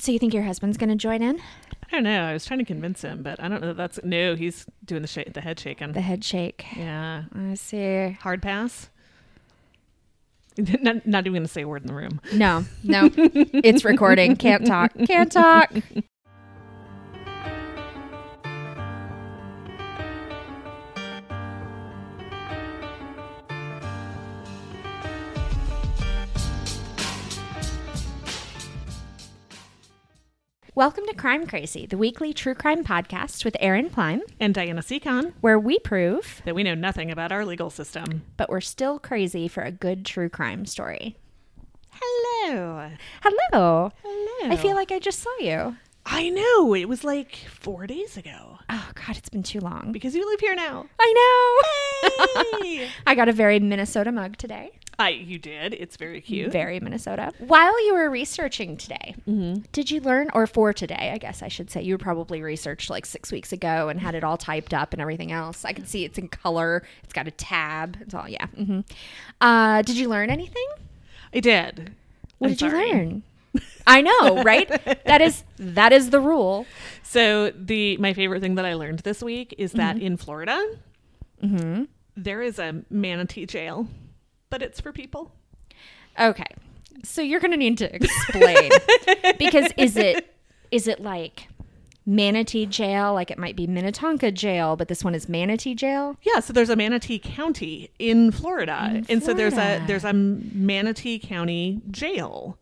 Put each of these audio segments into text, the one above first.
So you think your husband's going to join in? I don't know. I was trying to convince him, but I don't know. That that's no. He's doing the sh- the head shaking. The head shake. yeah, I see. hard pass. not, not even going to say a word in the room. No, no. it's recording. Can't talk. Can't talk. Welcome to Crime Crazy, the weekly true crime podcast with Aaron Klein, And Diana Seacon, where we prove, that we know nothing about our legal system. but we're still crazy for a good true crime story. Hello. Hello. Hello. I feel like I just saw you. I know. It was like four days ago Oh, God, it's been too long. because you live here now. I know. I got a very Minnesota mug today. I you did. It's very cute. Very Minnesota. While you were researching today, did you learn, or for today, I guess I should say, you probably researched like six weeks ago and had it all typed up and everything else. I can see it's in color. It's got a tab. It's all, yeah. hmm Uh, did you learn anything? I did. What I'm did you learn? I know, right? that is that is the rule. So the my favorite thing that I learned this week is that Mm-hmm. in Florida, there is a manatee jail, but it's for people. Okay. So you're going to need to explain because is it is it like Manatee jail like it might be Minnetonka jail but this one is Manatee jail? Yeah, so there's a Manatee County in Florida, and so there's a there's a Manatee County jail,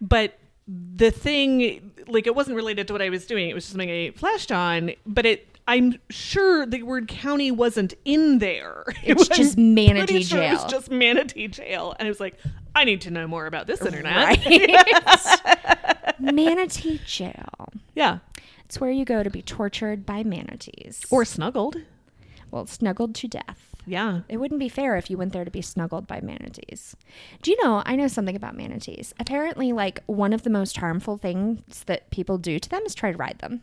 but the thing like it wasn't related to what I was doing. It was just something I flashed on, but it. I'm sure the word county wasn't in there. It It's just Manatee sure It was just Manatee jail, and I was like, I need to know more about this internet. Right. Manatee jail. Yeah, It's where you go to be tortured by manatees or snuggled. well snuggled to death. Yeah, It wouldn't be fair if you went there to be snuggled by manatees. Do you know? I know something about manatees. Apparently, like one of the most harmful things that people do to them is try to ride them.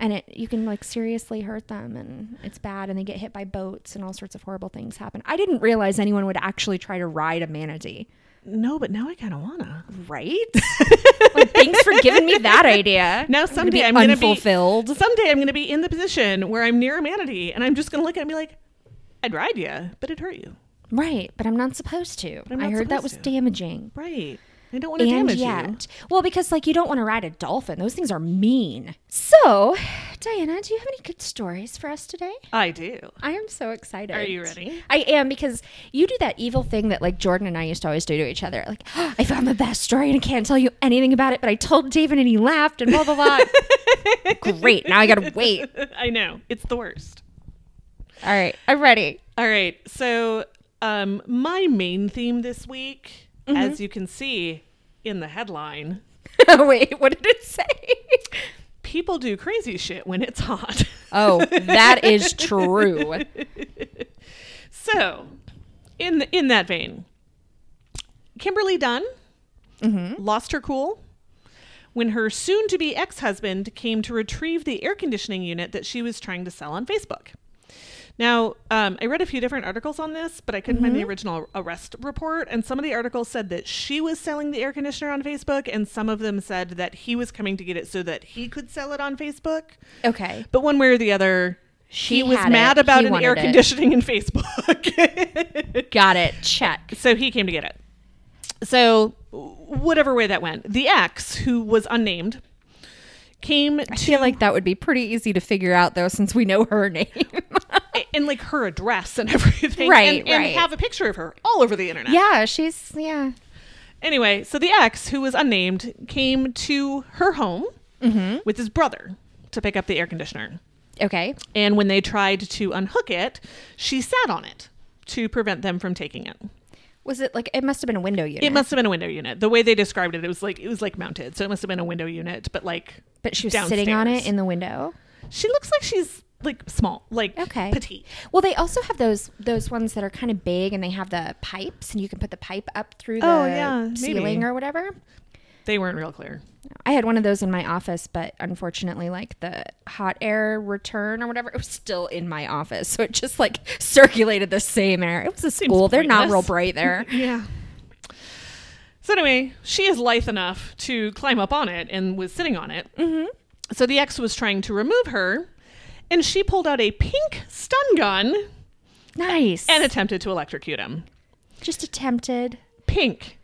And it you can like seriously hurt them and it's bad and they get hit by boats and all sorts of horrible things happen. I didn't realize anyone would actually try to ride a manatee. no, but now I kind of wanna. Right? like, thanks for giving me that idea. Now I'm gonna someday be I'm gonna be unfulfilled. someday I'm going to be in the position where I'm near a manatee and I'm just going to look at it and be like, I'd ride you, but it'd hurt you. Right, but I'm not supposed to. I'm I heard that was to. damaging. Right. I don't want to and damage yet, you. well, because like you don't want to ride a dolphin; those things are mean. So, Diana, do you have any good stories for us today? I do. I am so excited. Are you ready? I am because you do that evil thing that like Jordan and I used to always do to each other. Like, I found the best story and I can't tell you anything about it, but I told David and he laughed and blah blah blah. Great. Now I gotta wait. I know. It's the worst. All right, I'm ready. All right. So, um, my main theme this week, Mm-hmm. as you can see in the headline, wait, what did it say? people do crazy shit when it's hot. Oh, that is true. So, in the, in that vein, Kimberly Dunn lost her cool when her soon-to-be ex-husband came to retrieve the air conditioning unit that she was trying to sell on Facebook. Now, um, I read a few different articles on this, but I couldn't find the original arrest report. And some of the articles said that she was selling the air conditioner on Facebook, and some of them said that he was coming to get it so that he could sell it on Facebook. Okay. But one way or the other, She he was mad it. about He an air it. conditioning in Facebook. Got it. Check. so he came to get it. So, whatever way that went, the ex, who was unnamed, came I feel like that would be pretty easy to figure out though, since we know her name. and like her address and everything, Right, and, and right. have a picture of her all over the internet. yeah, she's yeah. Anyway, so the ex, who was unnamed, came to her home Mm-hmm. with his brother to pick up the air conditioner. Okay. And when they tried to unhook it, she sat on it to prevent them from taking it. Was it like it must have been a window unit? It must have been a window unit. The way they described it, it was like it was like mounted, so it must have been a window unit, but like but she was sitting on it in the window. she looks like she's like small, like Okay. petite. Well, they also have those those ones that are kind of big, and they have the pipes, and you can put the pipe up through oh, the Oh, yeah, ceiling maybe. or whatever. They weren't real clear. I had one of those in my office, but unfortunately, like the hot air return or whatever, it was still in my office, so it just like circulated the same air. It was a school; they're not real bright there. Yeah. So anyway, she is lithe enough to climb up on it and was sitting on it. Mm-hmm. So the ex was trying to remove her, and she pulled out a pink stun gun Nice. and attempted to electrocute him. just attempted. Pink.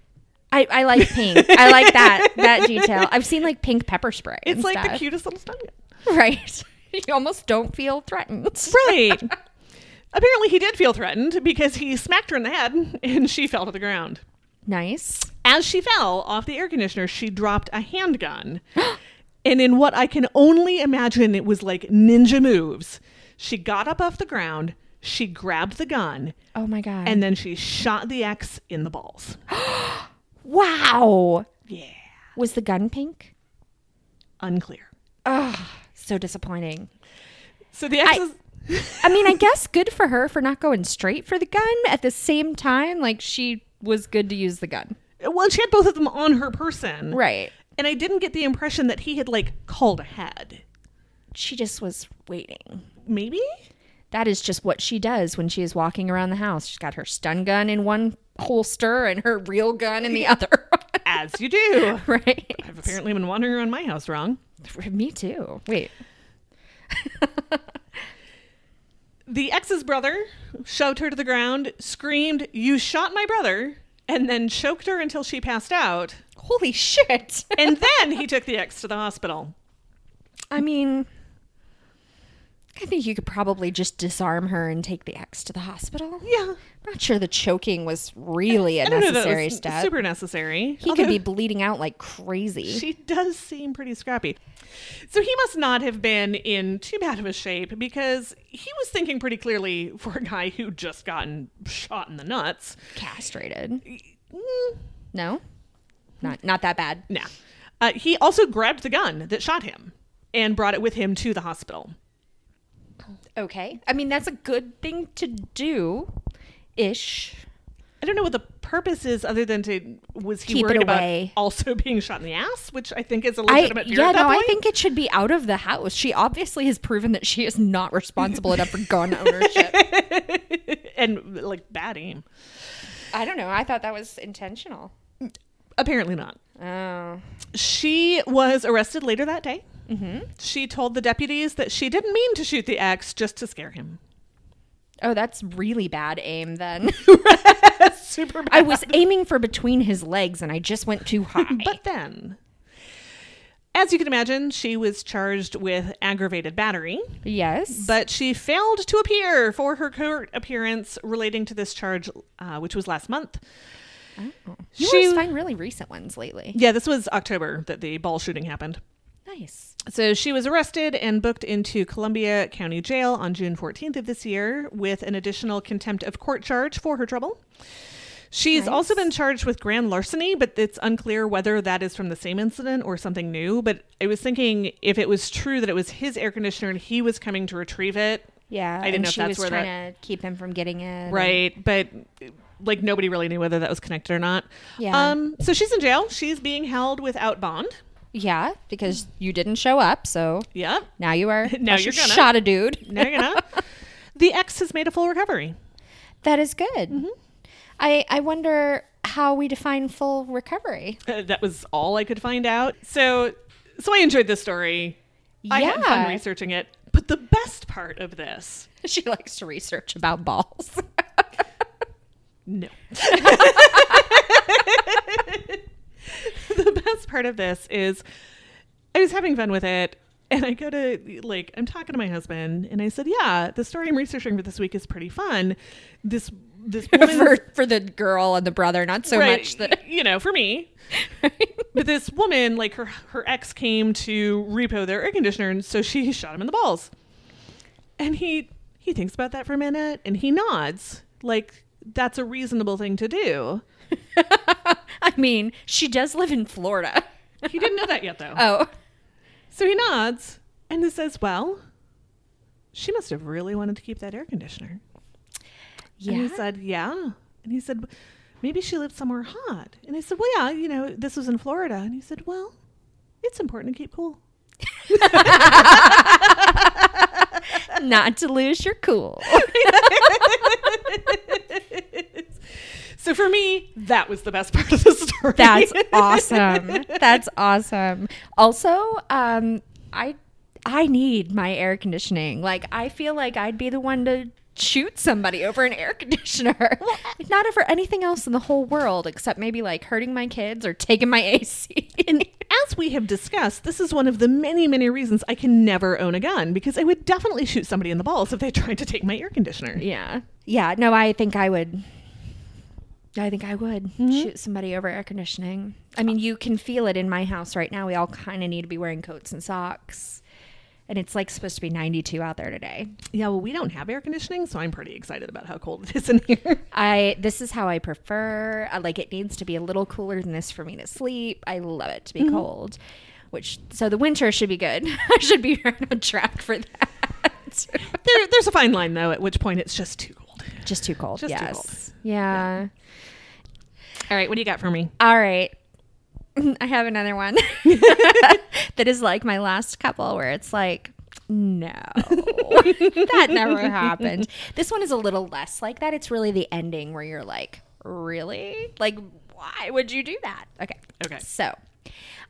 I, I like pink. I like that that detail. I've seen like pink pepper spray. It's like the cutest little stun gun. Right. You almost don't feel threatened. Right. Apparently, he did feel threatened because he smacked her in the head and she fell to the ground. Nice. As she fell off the air conditioner, she dropped a handgun. and in what I can only imagine it was like ninja moves, she got up off the ground, she grabbed the gun, Oh my god. and then she shot the ex in the balls. wow. Yeah. Was the gun pink? Unclear. So disappointing. So the ex I-. I mean, I guess good for her for not going straight for the gun. At the same time, like she was good to use the gun. Well, she had both of them on her person. Right. And I didn't get the impression that he had like called ahead. She just was waiting. Maybe? That is just what she does when she is walking around the house. She's got her stun gun in one holster and her real gun in the other. As you do. right. I've apparently been wandering around my house wrong. Me too. Wait. The ex's brother shoved her to the ground, screamed, You shot my brother, and then choked her until she passed out. Holy shit. And then he took the ex to the hospital. I mean, I think you could probably just disarm her and take the ex to the hospital. Yeah. I'm not sure the choking was really a I don't know that necessary was step. super necessary. he could be bleeding out like crazy. She does seem pretty scrappy. So he must not have been in too bad of a shape because he was thinking pretty clearly for a guy who'd just gotten shot in the nuts. Castrated. Mm, No? Not not that bad. nah. Uh, he also grabbed the gun that shot him and brought it with him to the hospital. Okay. I mean, that's a good thing to do ish. I don't know what the purpose is other than to was he Keep worried about also being shot in the ass, which I think is a legitimate fear yeah, no, I think it should be out of the house. She obviously has proven that she is not responsible enough for gun ownership. and like bad aim. I don't know. I thought that was intentional. Apparently not. Oh. She was arrested later that day. Mm-hmm. She told the deputies that she didn't mean to shoot the ex just to scare him. Oh, that's really bad aim then. Super bad. I was aiming for between his legs and I just went too high. But then, as you can imagine, she was charged with aggravated battery, yes. but she failed to appear for her court appearance relating to this charge, uh, which was last month. you she- always find really recent ones lately. Yeah, this was October that the ball shooting happened. Nice. So she was arrested and booked into Columbia County Jail on June 14th of this year with an additional contempt of court charge for her trouble. She's Nice. also been charged with grand larceny, but it's unclear whether that is from the same incident or something new. But I was thinking if it was true that it was his air conditioner and he was coming to retrieve it, Yeah. I didn't and know if that's was where trying to keep him from getting it. right? But like nobody really knew whether that was connected or not. Yeah. Um. So she's in jail. She's being held without bond. Yeah, because you didn't show up, so yeah. now you are. Now you're gonna. shot a dude. Now you're gonna. the ex has made a full recovery. That is good. Mm-hmm. I I wonder how we define full recovery. Uh, that was all I could find out. So, so I enjoyed this story. I had fun researching it. But the best part of this, she likes to research about balls. no. the best part of this is I was having fun with it. And I go to like I'm talking to my husband, and I said, "Yeah, the story I'm researching for this week is pretty fun. This this woman for for the girl and the brother, not so right, much that you know for me but this woman like her her ex came to repo their air conditioner and so she shot him in the balls and he he thinks about that for a minute and he nods like that's a reasonable thing to do I mean, she does live in Florida. he didn't know that yet though Oh. so he nods and he says well she must have really wanted to keep that air conditioner Yeah. And he said, Yeah. And he said, Maybe she lived somewhere hot. And I said, Well, yeah, you know, this was in Florida. And he said, Well, it's important to keep cool. not to lose your cool. So for me, that was the best part of the story. That's awesome. That's awesome. Also, um, I I need my air conditioning. Like I feel like I'd be the one to shoot somebody over an air conditioner. Not for anything else in the whole world except maybe like hurting my kids or taking my AC. And as we have discussed, this is one of the many, many reasons I can never own a gun because I would definitely shoot somebody in the balls if they tried to take my air conditioner. yeah. Yeah, no, I think I would I think I would mm-hmm. shoot somebody over air conditioning. I mean, you can feel it in my house right now. We all kind of need to be wearing coats and socks. And it's like supposed to be 92 out there today. Yeah, well, we don't have air conditioning, so I'm pretty excited about how cold it is in here. I this is how I prefer. I like it needs to be a little cooler than this for me to sleep. I love it to be mm-hmm. cold. Which so the winter should be good. I should be right on track for that. there, there's a fine line, though, at which point it's just too. Just too cold. Just too yes. cold. Yeah. All right, what do you got for me? All right. I have another one that is like my last couple where it's like, no, that never happened. This one is a little less like that. It's really the ending where you're like, really? Like, why would you do that? Okay. Okay. So,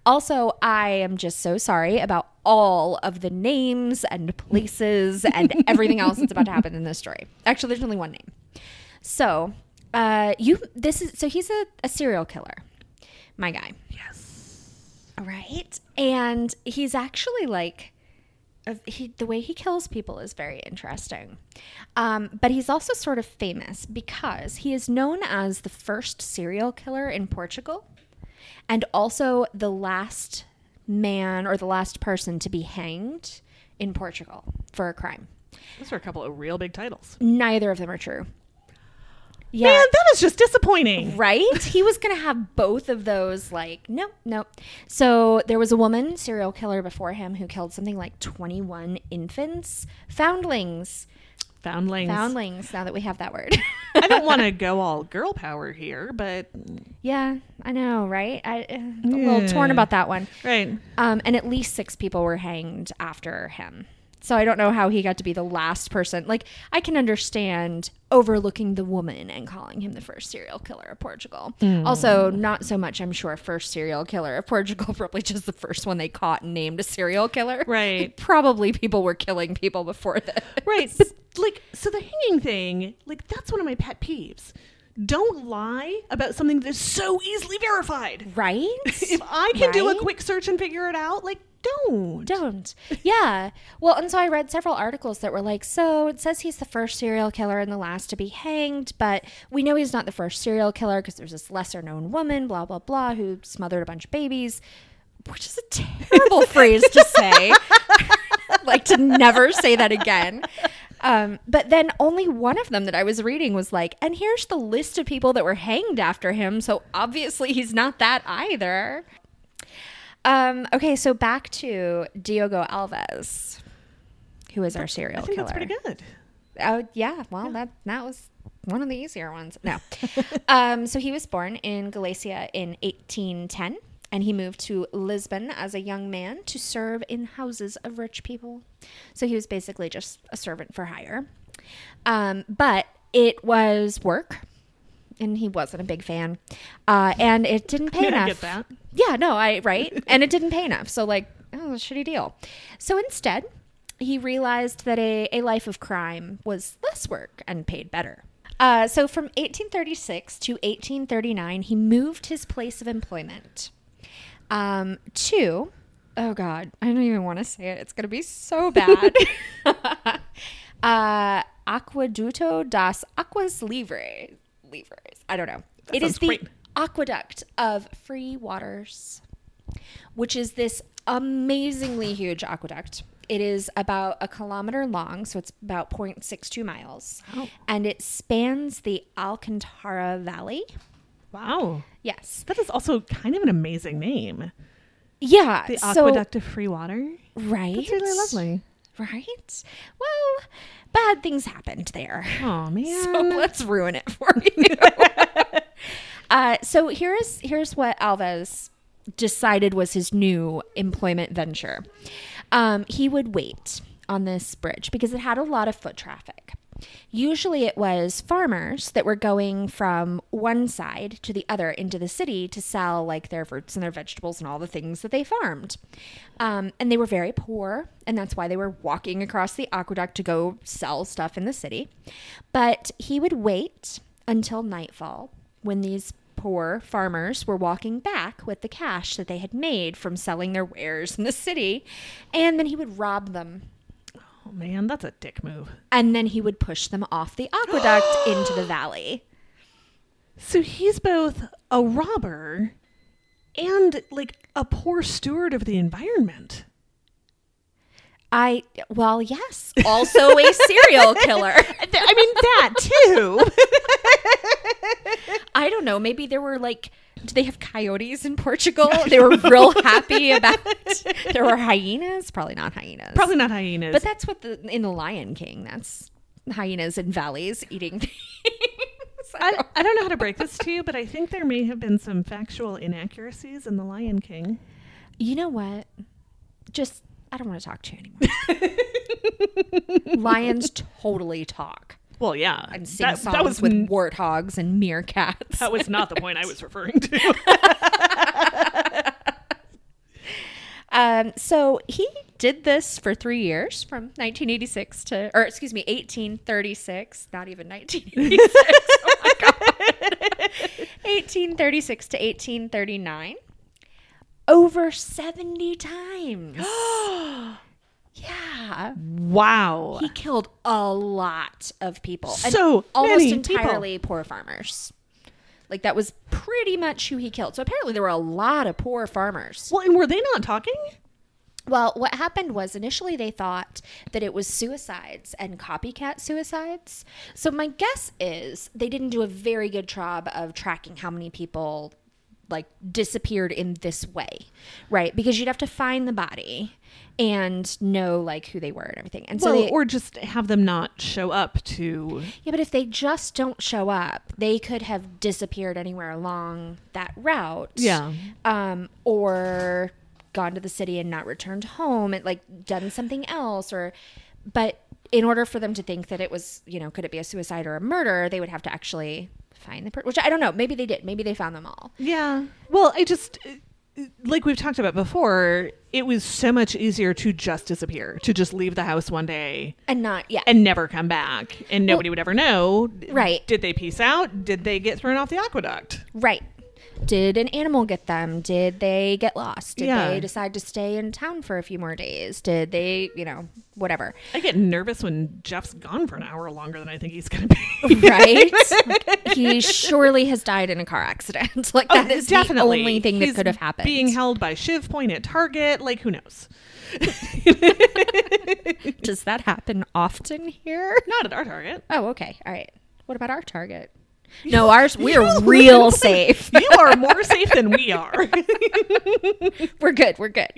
also, I am just so sorry about all of the names and places and everything else that's about to happen in this story. Actually, there's only one name. So, uh, you this is so he's a, a serial killer, my guy. Yes. Right. And he's actually like, he, the way he kills people is very interesting. Um, but he's also sort of famous because he is known as the first serial killer in Portugal and also the last man or the last person to be hanged in Portugal for a crime. Those are a couple of real big titles. Neither of them are true. Yeah. Man, that is just disappointing. Right? he was going to have both of those, like, nope, nope. So there was a woman serial killer before him who killed something like 21 infants, foundlings. Foundlings. Foundlings, now that we have that word. I don't want to go all girl power here, but yeah, I know, right? I, uh, a little torn about that one. right. Um, and at least six people were hanged after him. So I don't know how he got to be the last person. Like, I can understand overlooking the woman and calling him the first serial killer of Portugal. Hmm. Also, not so much, I'm sure, first serial killer of Portugal, probably just the first one they caught and named a serial killer. Right. Probably people were killing people before that. Right. But like, so the hanging thing, like, that's one of my pet peeves. Don't lie about something that's so easily verified. Right? If I can do a quick search and figure it out, like, don't. don't. Yeah. Well, and so I read several articles that were like, so it says he's the first serial killer and the last to be hanged, but we know he's not the first serial killer because there's this lesser known woman, blah, blah, blah, who smothered a bunch of babies, which is a terrible phrase to say. like to never say that again. Um, but then only one of them that I was reading was like, and here's the list of people that were hanged after him. So obviously he's not that either. Um, okay, so back to Diogo Alves, who is our serial I think killer. that's pretty good. Oh yeah, well that that was one of the easier ones. No, um, so he was born in Galicia in 1810, and he moved to Lisbon as a young man to serve in houses of rich people. So he was basically just a servant for hire. Um, but it was work, and he wasn't a big fan, uh, and it didn't pay Yeah, I enough. Yeah, no, I right, and it didn't pay enough. So like, oh, shitty deal. So instead, he realized that a, a life of crime was less work and paid better. Uh, so from 1836 to 1839, he moved his place of employment um, to, oh God, I don't even want to say it. It's going to be so bad. uh, Aqueduto das Aquas Livres. Livres. I don't know. That it is the great. Aqueduct of free waters, which is this amazingly huge aqueduct. It is about a kilometer long, so it's about 0.62 miles. Wow. And it spans the Alcantara Valley. Wow. Yes. That is also kind of an amazing name. Yeah. The so- Aqueduct of Free Water. Right. That's really lovely. Right? Well, bad things happened there. Oh, man. So let's ruin it for you. uh, so here's here's what Alves decided was his new employment venture. Um, he would wait on this bridge because it had a lot of foot traffic. Usually it was farmers that were going from one side to the other into the city to sell like their fruits and their vegetables and all the things that they farmed. Um, and they were very poor, and that's why they were walking across the aqueduct to go sell stuff in the city. But he would wait until nightfall when these poor farmers were walking back with the cash that they had made from selling their wares in the city, and then he would rob them Oh man, that's a dick move. and then he would push them off the aqueduct into the valley. So he's both a robber and like a poor steward of the environment. I well, yes, also a serial killer. I mean that too. I don't know. Maybe there were like, do they have coyotes in Portugal? They were real happy about. There were hyenas, probably not hyenas, Probably not hyenas. But that's what the in the Lion King. That's hyenas in valleys eating things. I, I don't know how to break this to you, but I think there may have been some factual inaccuracies in The Lion King. You know what? Just I don't want to talk to you anymore. Lions totally talk Well, yeah, and sing that, songs that was with warthogs and meerkats. that was not the point I was referring to. Um, so he did this for three years, from 1986 to, or excuse me, 1836. Not even 1986. oh my god. 1836 to 1839. Over 70 times. yeah. wow. He killed a lot of people. and So almost many people. entirely poor farmers. Like that was pretty much who he killed. So apparently there were a lot of poor farmers. well, and were they not talking? Well, what happened was initially they thought that it was suicides and copycat suicides. So my guess is they didn't do a very good job of tracking how many people like disappeared in this way, right? Because you'd have to find the body and know like who they were and everything. And so well, they, or just have them not show up to. yeah, but if they just don't show up, they could have disappeared anywhere along that route. Yeah. Um, or gone to the city and not returned home and like done something else or but in order for them to think that it was, you know, could it be a suicide or a murder, they would have to actually find the person, which I don't know. Maybe they did. Maybe they found them all. Yeah. Well, I just like we've talked about before, it was so much easier to just disappear, to just leave the house one day And not, yeah. and never come back, and nobody would ever know. Right. Did they peace out? Did they get thrown off the aqueduct? right. Did an animal get them? Did they get lost? Did Yeah. they decide to stay in town for a few more days? Did they, you know, whatever. I get nervous when Jeff's gone for an hour longer than I think he's going to be. right? he surely has died in a car accident. like oh, that is definitely the only thing that Oh, He's could have happened. Being held by Shiv Point at Target, like who knows? Does that happen often here? Not at our Target. Oh, okay. All right. What about our target? No, ours we're real safe. You are more safe than we are. we're good. We're good.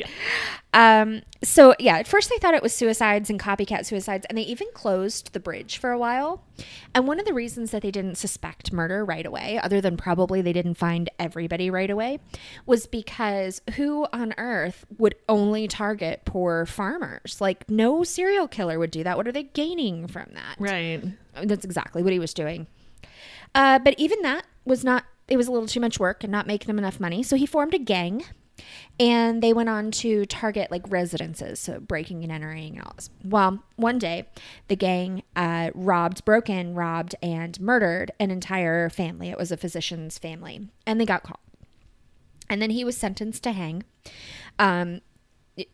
Um, so yeah, at first they thought it was suicides and copycat suicides, and they even closed the bridge for a while. And one of the reasons that they didn't suspect murder right away, other than probably they didn't find everybody right away, was because who on earth would only target poor farmers? Like no serial killer would do that. What are they gaining from that? right. That's exactly what he was doing. Uh, but even that was not, it was a little too much work and not making them enough money. So he formed a gang and they went on to target like residences, so breaking and entering and all this. Well, one day the gang uh, robbed, broke in, robbed, and murdered an entire family. It was a physician's family, and they got caught. And then he was sentenced to hang. Um,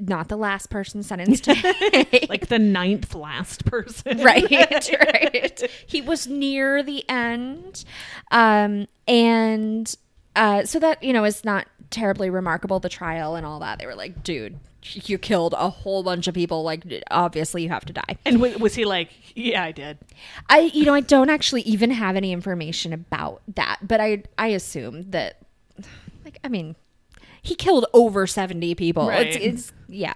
not the last person sentenced. Like the ninth last person. right right he was near the end um and uh so that you know is not terribly remarkable the trial and all that they were like dude you killed a whole bunch of people like obviously you have to die And w- was he like, yeah, I did. i you know i don't actually even have any information about that but i i assume that like i mean he killed over 70 people Right. it's yeah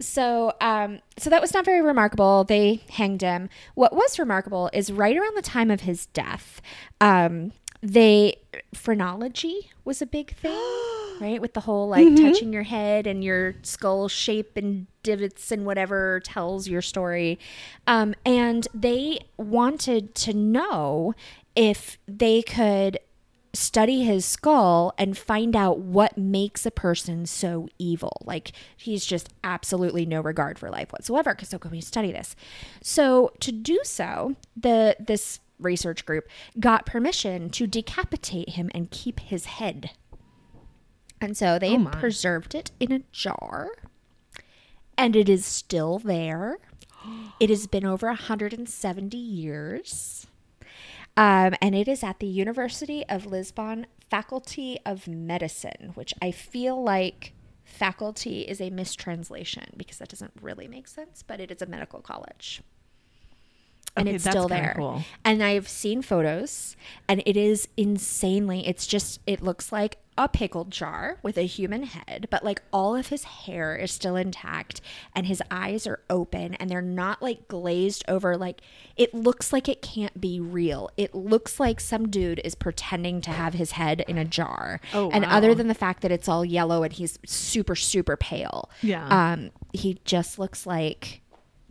so um so that was not very remarkable they hanged him what was remarkable is right around the time of his death um they phrenology was a big thing right? With the whole like touching your head and your skull shape and divots and whatever tells your story. Um, and they wanted to know if they could study his skull and find out what makes a person so evil. Like he's just absolutely no regard for life whatsoever. Because so can we study this? So to do so, the this research group got permission to decapitate him and keep his head. And so they Oh preserved it in a jar. And it is still there. It has been over 170 years. Um, and it is at the University of Lisbon Faculty of Medicine, which I feel like faculty is a mistranslation because that doesn't really make sense, but it is a medical college. And Okay, it's still there. cool. And I've seen photos, and it is insanely, it's just, it looks like a pickle jar with a human head, but like all of his hair is still intact and his eyes are open and they're not like glazed over. Like it looks like it can't be real. It looks like some dude is pretending to have his head in a jar. Oh, and wow. other than the fact that it's all yellow and he's super, super pale, Yeah. um, he just looks like.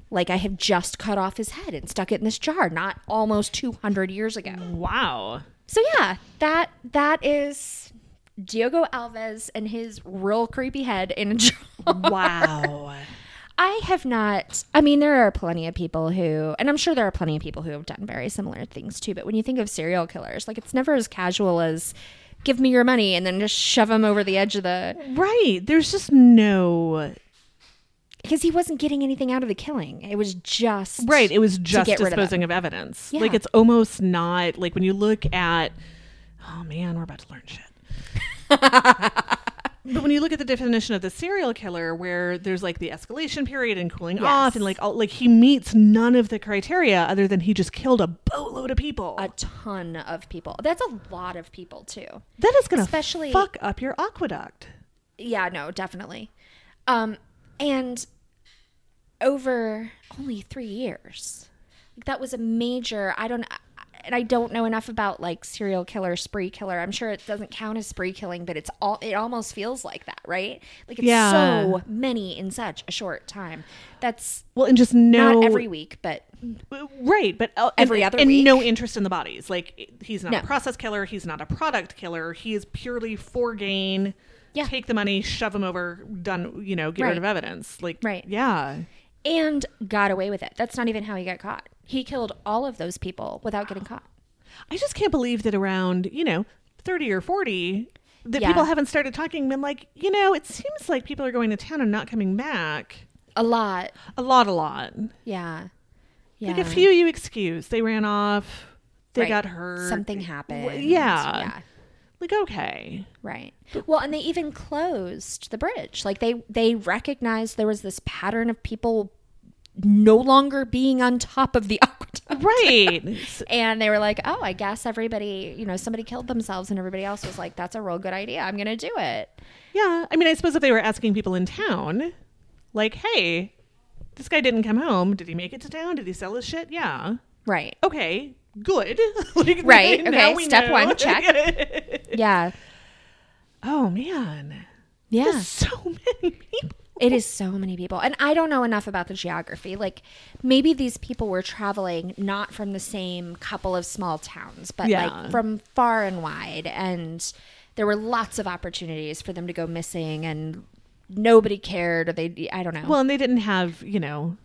Like I have just cut off his head and stuck it in this jar, not almost 200 years ago. Wow. So yeah, that that is Diogo Alves and his real creepy head in a jar. Wow. I have not. I mean, there are plenty of people who, and I'm sure there are plenty of people who have done very similar things too. But when you think of serial killers, like it's never as casual as give me your money and then just shove him over the edge of the right. There's just no because he wasn't getting anything out of the killing. It was just Right. It was just rid of disposing of, evidence. Yeah. Like it's almost not like when you look at oh man, we're about to learn shit. but when you look at the definition of the serial killer where there's like the escalation period and cooling off and like all, like he meets none of the criteria other than he just killed a boatload of people. a ton of people. That's a lot of people too. that is going to especially- fuck up your aqueduct. Yeah, no, definitely. Um, and over only three years, like, that was a major. I don't, and I don't know enough about like serial killer, spree killer. I'm sure it doesn't count as spree killing, but it's all. It almost feels like that, right? Like it's Yeah. so many in such a short time. That's Well, and just no not every week, but Right, but uh, Every and, other and week. no interest in the bodies. Like he's not No. a process killer. He's not a product killer. He is purely for gain. Yeah. Take the money, shove him over, done. You know, get Right. rid of evidence. Like, Right. yeah, and got away with it. That's not even how he got caught. He killed all of those people without getting caught. I just can't believe that around you know thirty or forty that Yeah. people haven't started talking. and Been like, you know, it seems like people are going to town and not coming back. A lot. A lot, a lot. Yeah. Yeah. Like a few you excuse. They ran off. They Right. got hurt. Something happened. Yeah. Yeah. Like okay. Right. Well, and they even closed the bridge. Like they they recognized there was this pattern of people no longer being on top of the aqueduct. Right. And they were like, "Oh, I guess everybody, you know, somebody killed themselves and everybody else was like, that's a real good idea. I'm going to do it." Yeah, I mean, I suppose if they were asking people in town, like, "Hey, this guy didn't come home. Did he make it to town? Did he sell his shit?" Yeah. Right. Okay. Good. like, Right, okay, step know. one, check. Yeah. oh man. Yeah. There's so many people. It is so many people. And I don't know enough about the geography. Like maybe these people were traveling not from the same couple of small towns, but Yeah. like from far and wide and there were lots of opportunities for them to go missing and nobody cared or they I don't know. Well, and they didn't have, you know,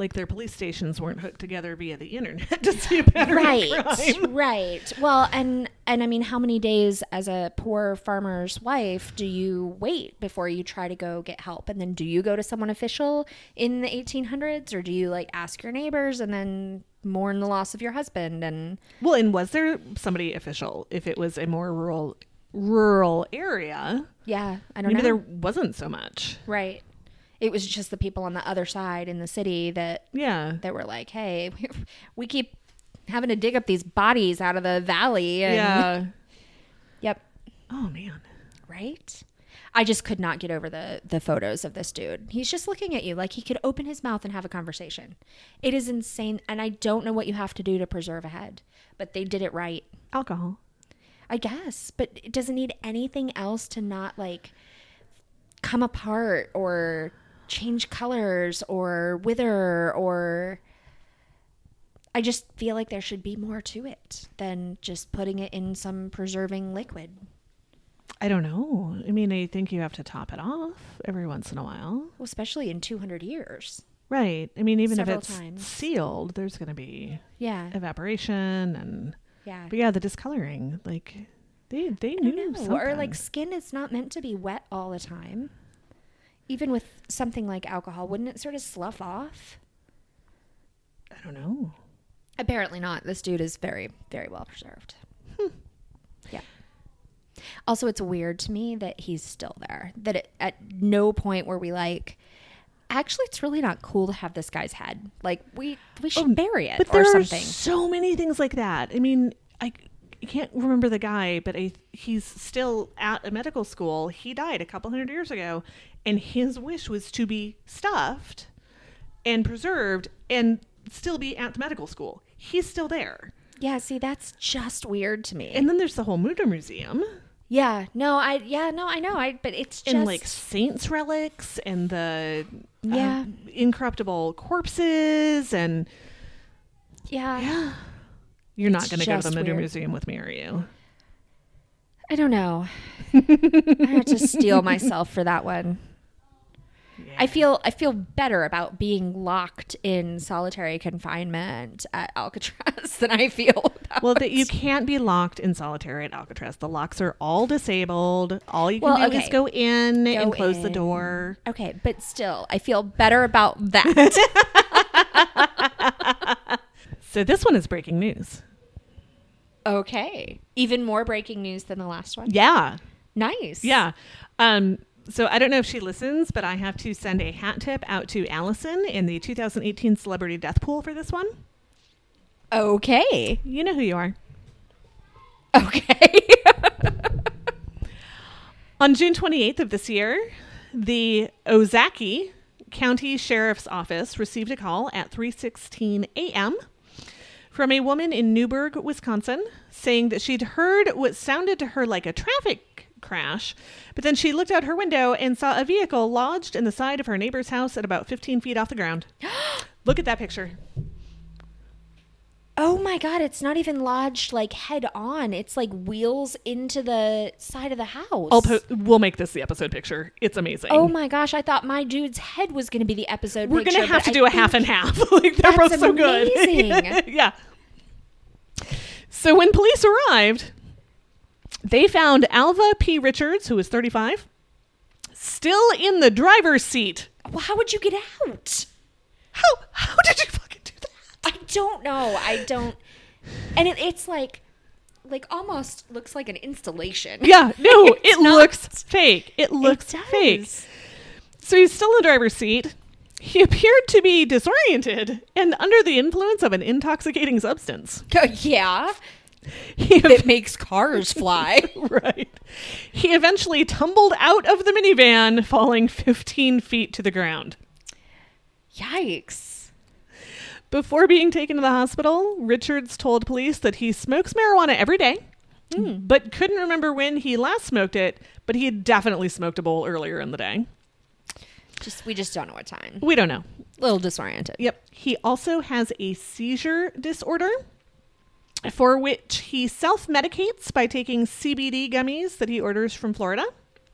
like their police stations weren't hooked together via the internet to see a pattern right. crime. Right. Well, and and I mean how many days as a poor farmer's wife do you wait before you try to go get help? And then do you go to someone official in the 1800s or do you like ask your neighbors and then mourn the loss of your husband and Well, and was there somebody official if it was a more rural rural area? yeah, I don't know. Maybe there wasn't so much. right. It was just the people on the other side in the city that Yeah. that were like, "Hey, we keep having to dig up these bodies out of the valley." And, Yeah. Yep. Oh man. Right? I just could not get over the the photos of this dude. He's just looking at you like he could open his mouth and have a conversation. It is insane and I don't know what you have to do to preserve a head, but they did it right. Alcohol. I guess, but it doesn't need anything else to not like come apart or change colors or wither or I just feel like there should be more to it than just putting it in some preserving liquid. I don't know. I mean, I think you have to top it off every once in a while. Well, especially in 200 years. Right. I mean, even Several if it's times. sealed, there's going to be Yeah. evaporation and Yeah. but yeah, the discoloring. Like they they knew know. something. Or like skin is not meant to be wet all the time. Even with something like alcohol, wouldn't it sort of slough off? I don't know. Apparently not. This dude is very, very well preserved. Hmm. yeah. Also, it's weird to me that he's still there. That it, at no point were we like, actually, it's really not cool to have this guy's head. Like we we should bury it Oh, But or there are something. so many things like that. I mean, I, I can't remember the guy, but I, he's still at a medical school. He died a couple hundred years ago, and his wish was to be stuffed and preserved and still be at the medical school. He's still there. yeah. See, that's just weird to me. And then there's the whole Mütter Museum yeah. No. I. Yeah. No. I know. I. But it's just and like saints relics and the uh, Yeah. incorruptible corpses and yeah. yeah. You're not going to go to the Mütter. Museum with me, are you? I don't know. I have to steel myself for that one. I feel I feel better about being locked in solitary confinement at Alcatraz than I feel. Well, that you can't be locked in solitary at Alcatraz. The locks are all disabled. All you can Well, do is go in and Go close the door. Okay, but still, I feel better about that. So this one is breaking news. okay, even more breaking news than the last one. Yeah. Nice. Yeah. Um so I don't know if she listens, but I have to send a hat tip out to Allison in the 2018 celebrity death pool for this one. Okay. You know who you are. Okay. On June 28th of this year, the Ozaukee County Sheriff's Office received a call at 3:16 a.m. from a woman in Newburg, Wisconsin, saying that she'd heard what sounded to her like a traffic crash, but then she looked out her window and saw a vehicle lodged in the side of her neighbor's house at about 15 feet off the ground. Look at that picture. Oh my god, it's not even lodged like head on. It's like wheels into the side of the house. I'll po- we'll make this the episode picture. It's amazing. Oh my gosh, I thought my dude's head was going to be the episode picture. We're gonna have to do a half and half. like they're both so good. yeah. So when police arrived, they found Alva P. Richards, who was 35, still in the driver's seat. Well, how would you get out? How how did you fucking do that? I don't know. I don't. And it, it's like, like almost looks like an installation. Yeah, no, it not- looks fake. It looks It fake. So he's still in the driver's seat. He appeared to be disoriented and under the influence of an intoxicating substance. yeah, He it makes cars fly. right. He eventually tumbled out of the minivan, falling 15 feet to the ground. Yikes. Before being taken to the hospital, Richards told police that he smokes marijuana every day, hmm. but couldn't remember when he last smoked it, but he had definitely smoked a bowl earlier in the day. Just we just don't know what time. We don't know. A little disoriented. Yep. He also has a seizure disorder for which he self medicates by taking CBD gummies that he orders from Florida.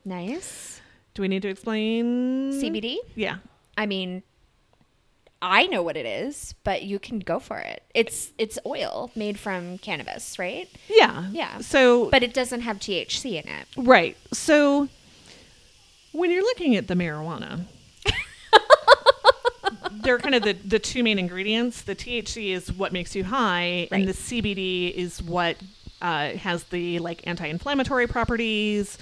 Nice. Do we need to explain? CBD. Yeah. I mean, I know what it is, but you can go for it. It's it's oil made from cannabis, right? Yeah. Yeah. So, But it doesn't have THC in it. right. So, when you're looking at the marijuana, they're kind of the, the two main ingredients. The THC is what makes you high, and the CBD is what uh, has the like anti-inflammatory properties.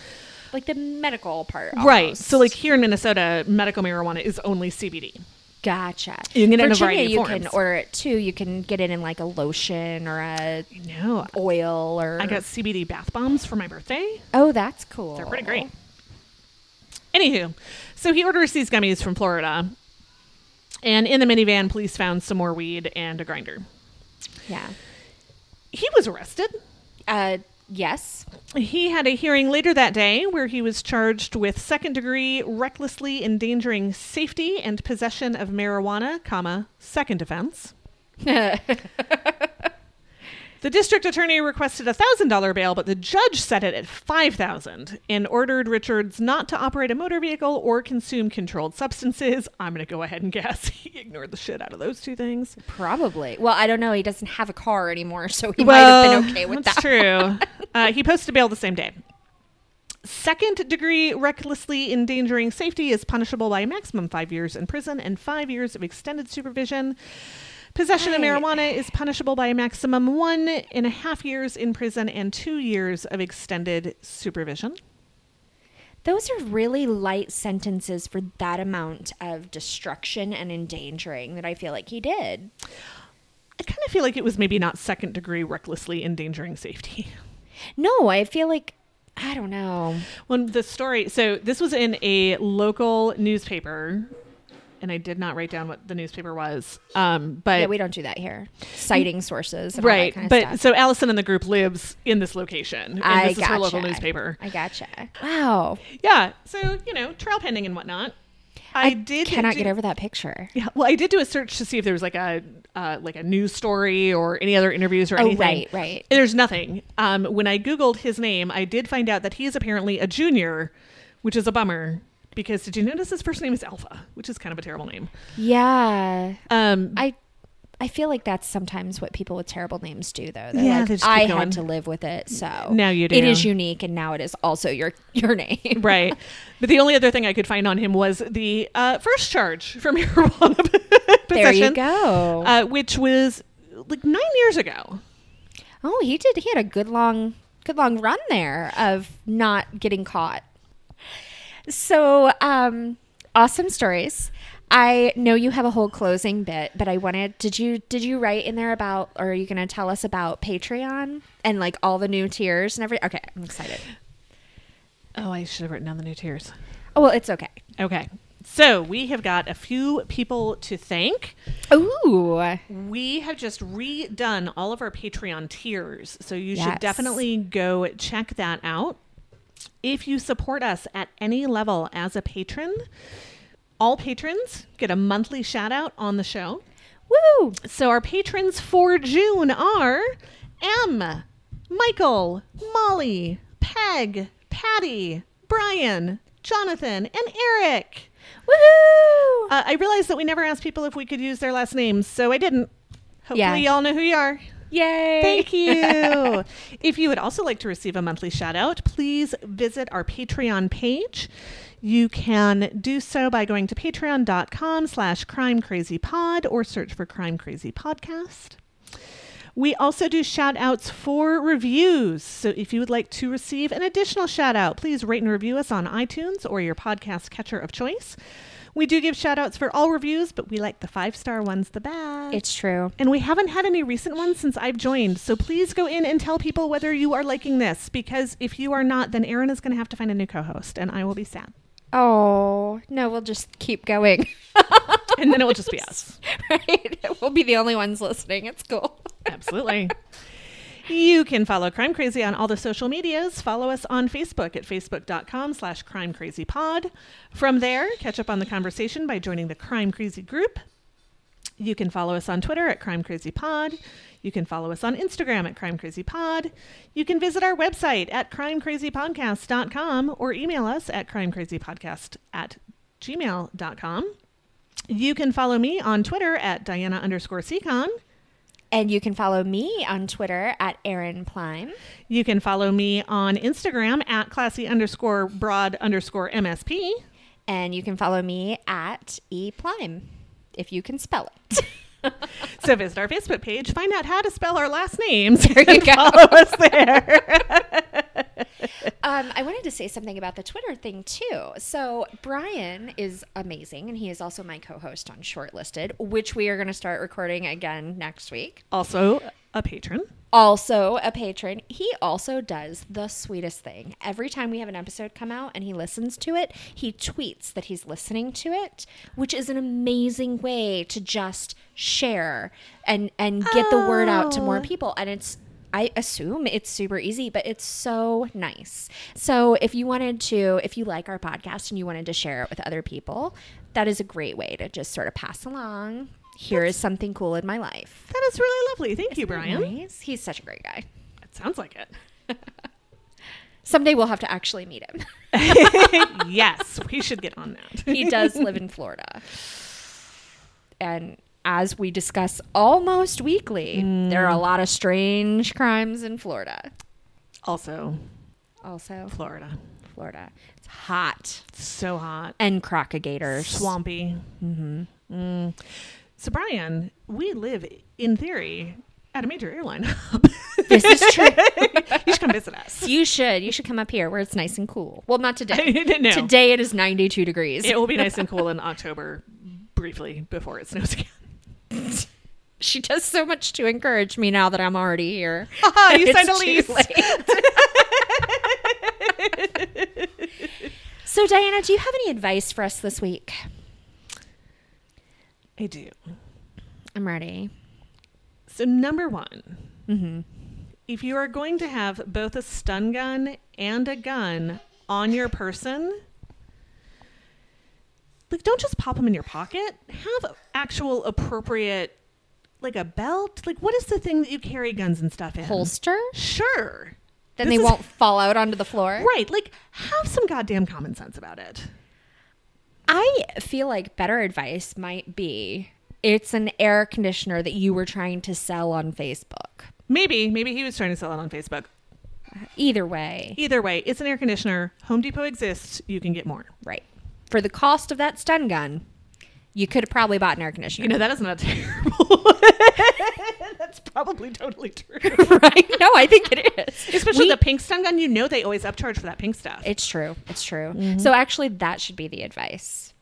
Like the medical part. Right. So, like here in Minnesota, medical marijuana is only CBD. Gotcha. You can get it in a Virginia, variety of you can order it too. You can get it in like a lotion or a No, oil or. I got CBD bath bombs for my birthday. Oh, that's cool. They're pretty great. Anywho, so he orders these gummies from Florida, and in the minivan, police found some more weed and a grinder. Yeah. He was arrested. Uh, Yes. He had a hearing later that day where he was charged with second degree recklessly endangering safety and possession of marijuana, comma, second offense. The district attorney requested a thousand dollar bail, but the judge set it at five thousand and ordered Richards not to operate a motor vehicle or consume controlled substances. I'm gonna go ahead and guess he ignored the shit out of those two things. Probably. Well, I don't know. He doesn't have a car anymore, so he Well, might have been okay with that's that. That's true. uh, he posted bail the same day. Second degree recklessly endangering safety is punishable by a maximum five years in prison and five years of extended supervision. Possession of marijuana is punishable by a maximum one and a half years in prison and two years of extended supervision. Those are really light sentences for that amount of destruction and endangering that I feel like he did. I kind of feel like it was maybe not second degree recklessly endangering safety. No, I feel like I don't know. When the story, so this was in a local newspaper, and I did not write down what the newspaper was. Um, but yeah, we don't do that here. Citing sources, and right, All that kind but of stuff. so Allison and the group lives in this location, and I this is her local gotcha. newspaper. I gotcha. Wow, Yeah, so you know, trial pending and whatnot. I, did cannot do- get over that picture. Yeah, well, I did do a search to see if there was like a uh, like a news story or any other interviews or Oh, anything. right, right. And there's nothing. Um, when I googled his name, I did find out that he is apparently a junior, which is a bummer. Because did you notice his first name is Alpha, which is kind of a terrible name. Yeah, Um, I I feel like that's sometimes what people with terrible names do, though. They're Yeah, like, they just keep I going. had to live with it, so Now you do. It is unique, and now it is also your your name. right. But the only other thing I could find on him was the uh, first charge for marijuana possession. There you go. Uh, which was like nine years ago. oh, he did. He had a good long good long run there of not getting caught. So, um, awesome stories. I know you have a whole closing bit, but I wanted did you did you write in there about or are you going to tell us about Patreon and like all the new tiers and everything? Okay, I'm excited. Oh, I should have written down the new tiers. Oh, well, it's okay. Okay. So we have got a few people to thank. Ooh. We have just redone all of our Patreon tiers. So you should definitely go check that out. If you support us at any level as a patron, all patrons get a monthly shout out on the show. Woo! So our patrons for June are M, Michael, Molly, Peg, Patty, Brian, Jonathan, and Eric. Woohoo! Uh, I realized that we never asked people if we could use their last names, so I didn't. Hopefully, Yeah. y'all know who you are. Yay! Thank you. if you would also like to receive a monthly shout out, please visit our Patreon page. You can do so by going to patreon.com slash crime crazy pod or search for crime crazy podcast. We also do shout outs for reviews. So if you would like to receive an additional shout out, please rate and review us on iTunes or your podcast catcher of choice. We do give shout outs for all reviews, but we like the five star ones the best. It's true. And we haven't had any recent ones since I've joined. So please go in and tell people whether you are liking this because if you are not, then Erin is going to have to find a new co host and I will be sad. Oh, no, we'll just keep going. And then it will just be us. right? We'll be the only ones listening. It's cool. Absolutely. You can follow Crime Crazy on all the social medias. Follow us on Facebook at facebook.com slash crime crazy pod. From there, catch up on the conversation by joining the Crime Crazy group. You can follow us on Twitter at Crime Crazy Pod. You can follow us on Instagram at Crime Crazy Pod. You can visit our website at crimecrazypodcast.com or email us at crimecrazypodcast at gmail.com. You can follow me on Twitter at Diana underscore Seacon. And you can follow me on Twitter at Erin Plime. You can follow me on Instagram at classy underscore broad underscore MSP. And you can follow me at E Plime, if you can spell it. So visit our Facebook page, find out how to spell our last names, There you go. follow us there. Um, I wanted to say something about the Twitter thing too. So Brian is amazing, and he is also my co-host on Shortlisted, which we are going to start recording again next week. also a patron. Also a patron. He also does the sweetest thing. Every time we have an episode come out and he listens to it, he tweets that he's listening to it, which is an amazing way to just share and and get the word out to more Oh. people. And it's I assume it's super easy, but it's so nice. So if you wanted to, if you like our podcast and you wanted to share it with other people, that is a great way to just sort of pass along. Here is something cool in my life. That is really lovely. Thank you, Brian. Nice. He's such a great guy. It sounds like it. Someday we'll have to actually meet him. yes, we should get on that. he does live in Florida. And as we discuss almost weekly, there are a lot of strange crimes in Florida. Also, Also, Florida. Florida. It's hot. So hot. And crocogators. Swampy. Mm-hmm. So, Brian, we live, in theory, at a major airline hub. This is true. you should come visit us. you should. You should come up here where it's nice and cool. Well, not today. no. Today it is 92 degrees. It will be nice and cool in October, briefly, before it snows again. She does so much to encourage me now that I'm already here. Haha, you signed a lease. so, Diana, do you have any advice for us this week? I do. I'm ready. So, number one, Mm-hmm. if you are going to have both a stun gun and a gun on your person, like don't just pop them in your pocket. Have actual appropriate, like a belt. Like what is the thing that you carry guns and stuff in? Holster? Sure. Then This they is- won't fall out onto the floor. Right. Like have some goddamn common sense about it. I feel like better advice might be it's an air conditioner that you were trying to sell on Facebook. Maybe, maybe he was trying to sell it on Facebook. Either way, Either way, it's an air conditioner. Home Depot exists. You can get more. right. For the cost of that stun gun, you could have probably bought an air conditioner. You know, that is not terrible. That's probably totally true. right? No, I think it is. Especially We- the pink stun gun, you know they always upcharge for that pink stuff. It's true. It's true. Mm-hmm. So actually, that should be the advice.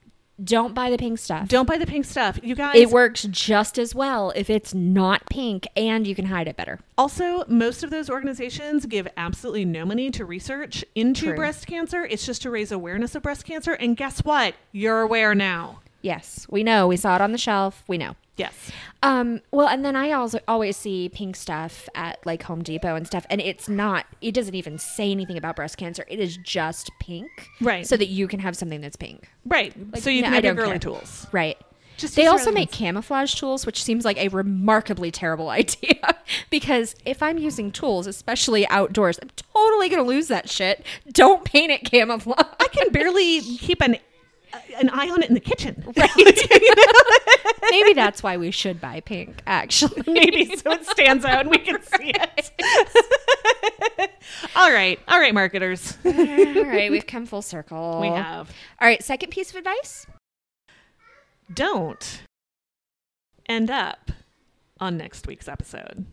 Don't buy the pink stuff. Don't buy the pink stuff. You guys It works just as well if it's not pink and you can hide it better. also most of those organizations give absolutely no money to research into True. breast cancer. It's just to raise awareness of breast cancer. And guess what? You're aware now. Yes, we know. We saw it on the shelf. We know. Yes. Um, well, and then I also always see pink stuff at like Home Depot and stuff, and it's not. It doesn't even say anything about breast cancer. It is just pink, Right. So that you can have something that's pink, Right. Like, so you no, can have your girly care. tools. right? Just They also make camouflage tools, which seems like a remarkably terrible idea. because if I'm using tools, especially outdoors, I'm totally gonna lose that shit. Don't paint it camouflage. I can barely keep an an eye on it in the kitchen. Right. Maybe that's why we should buy pink. Actually, Maybe so it stands out and we can see it. all right. All right, marketers. All right, we've come full circle. We have. All right, second piece of advice. Don't end up on next week's episode.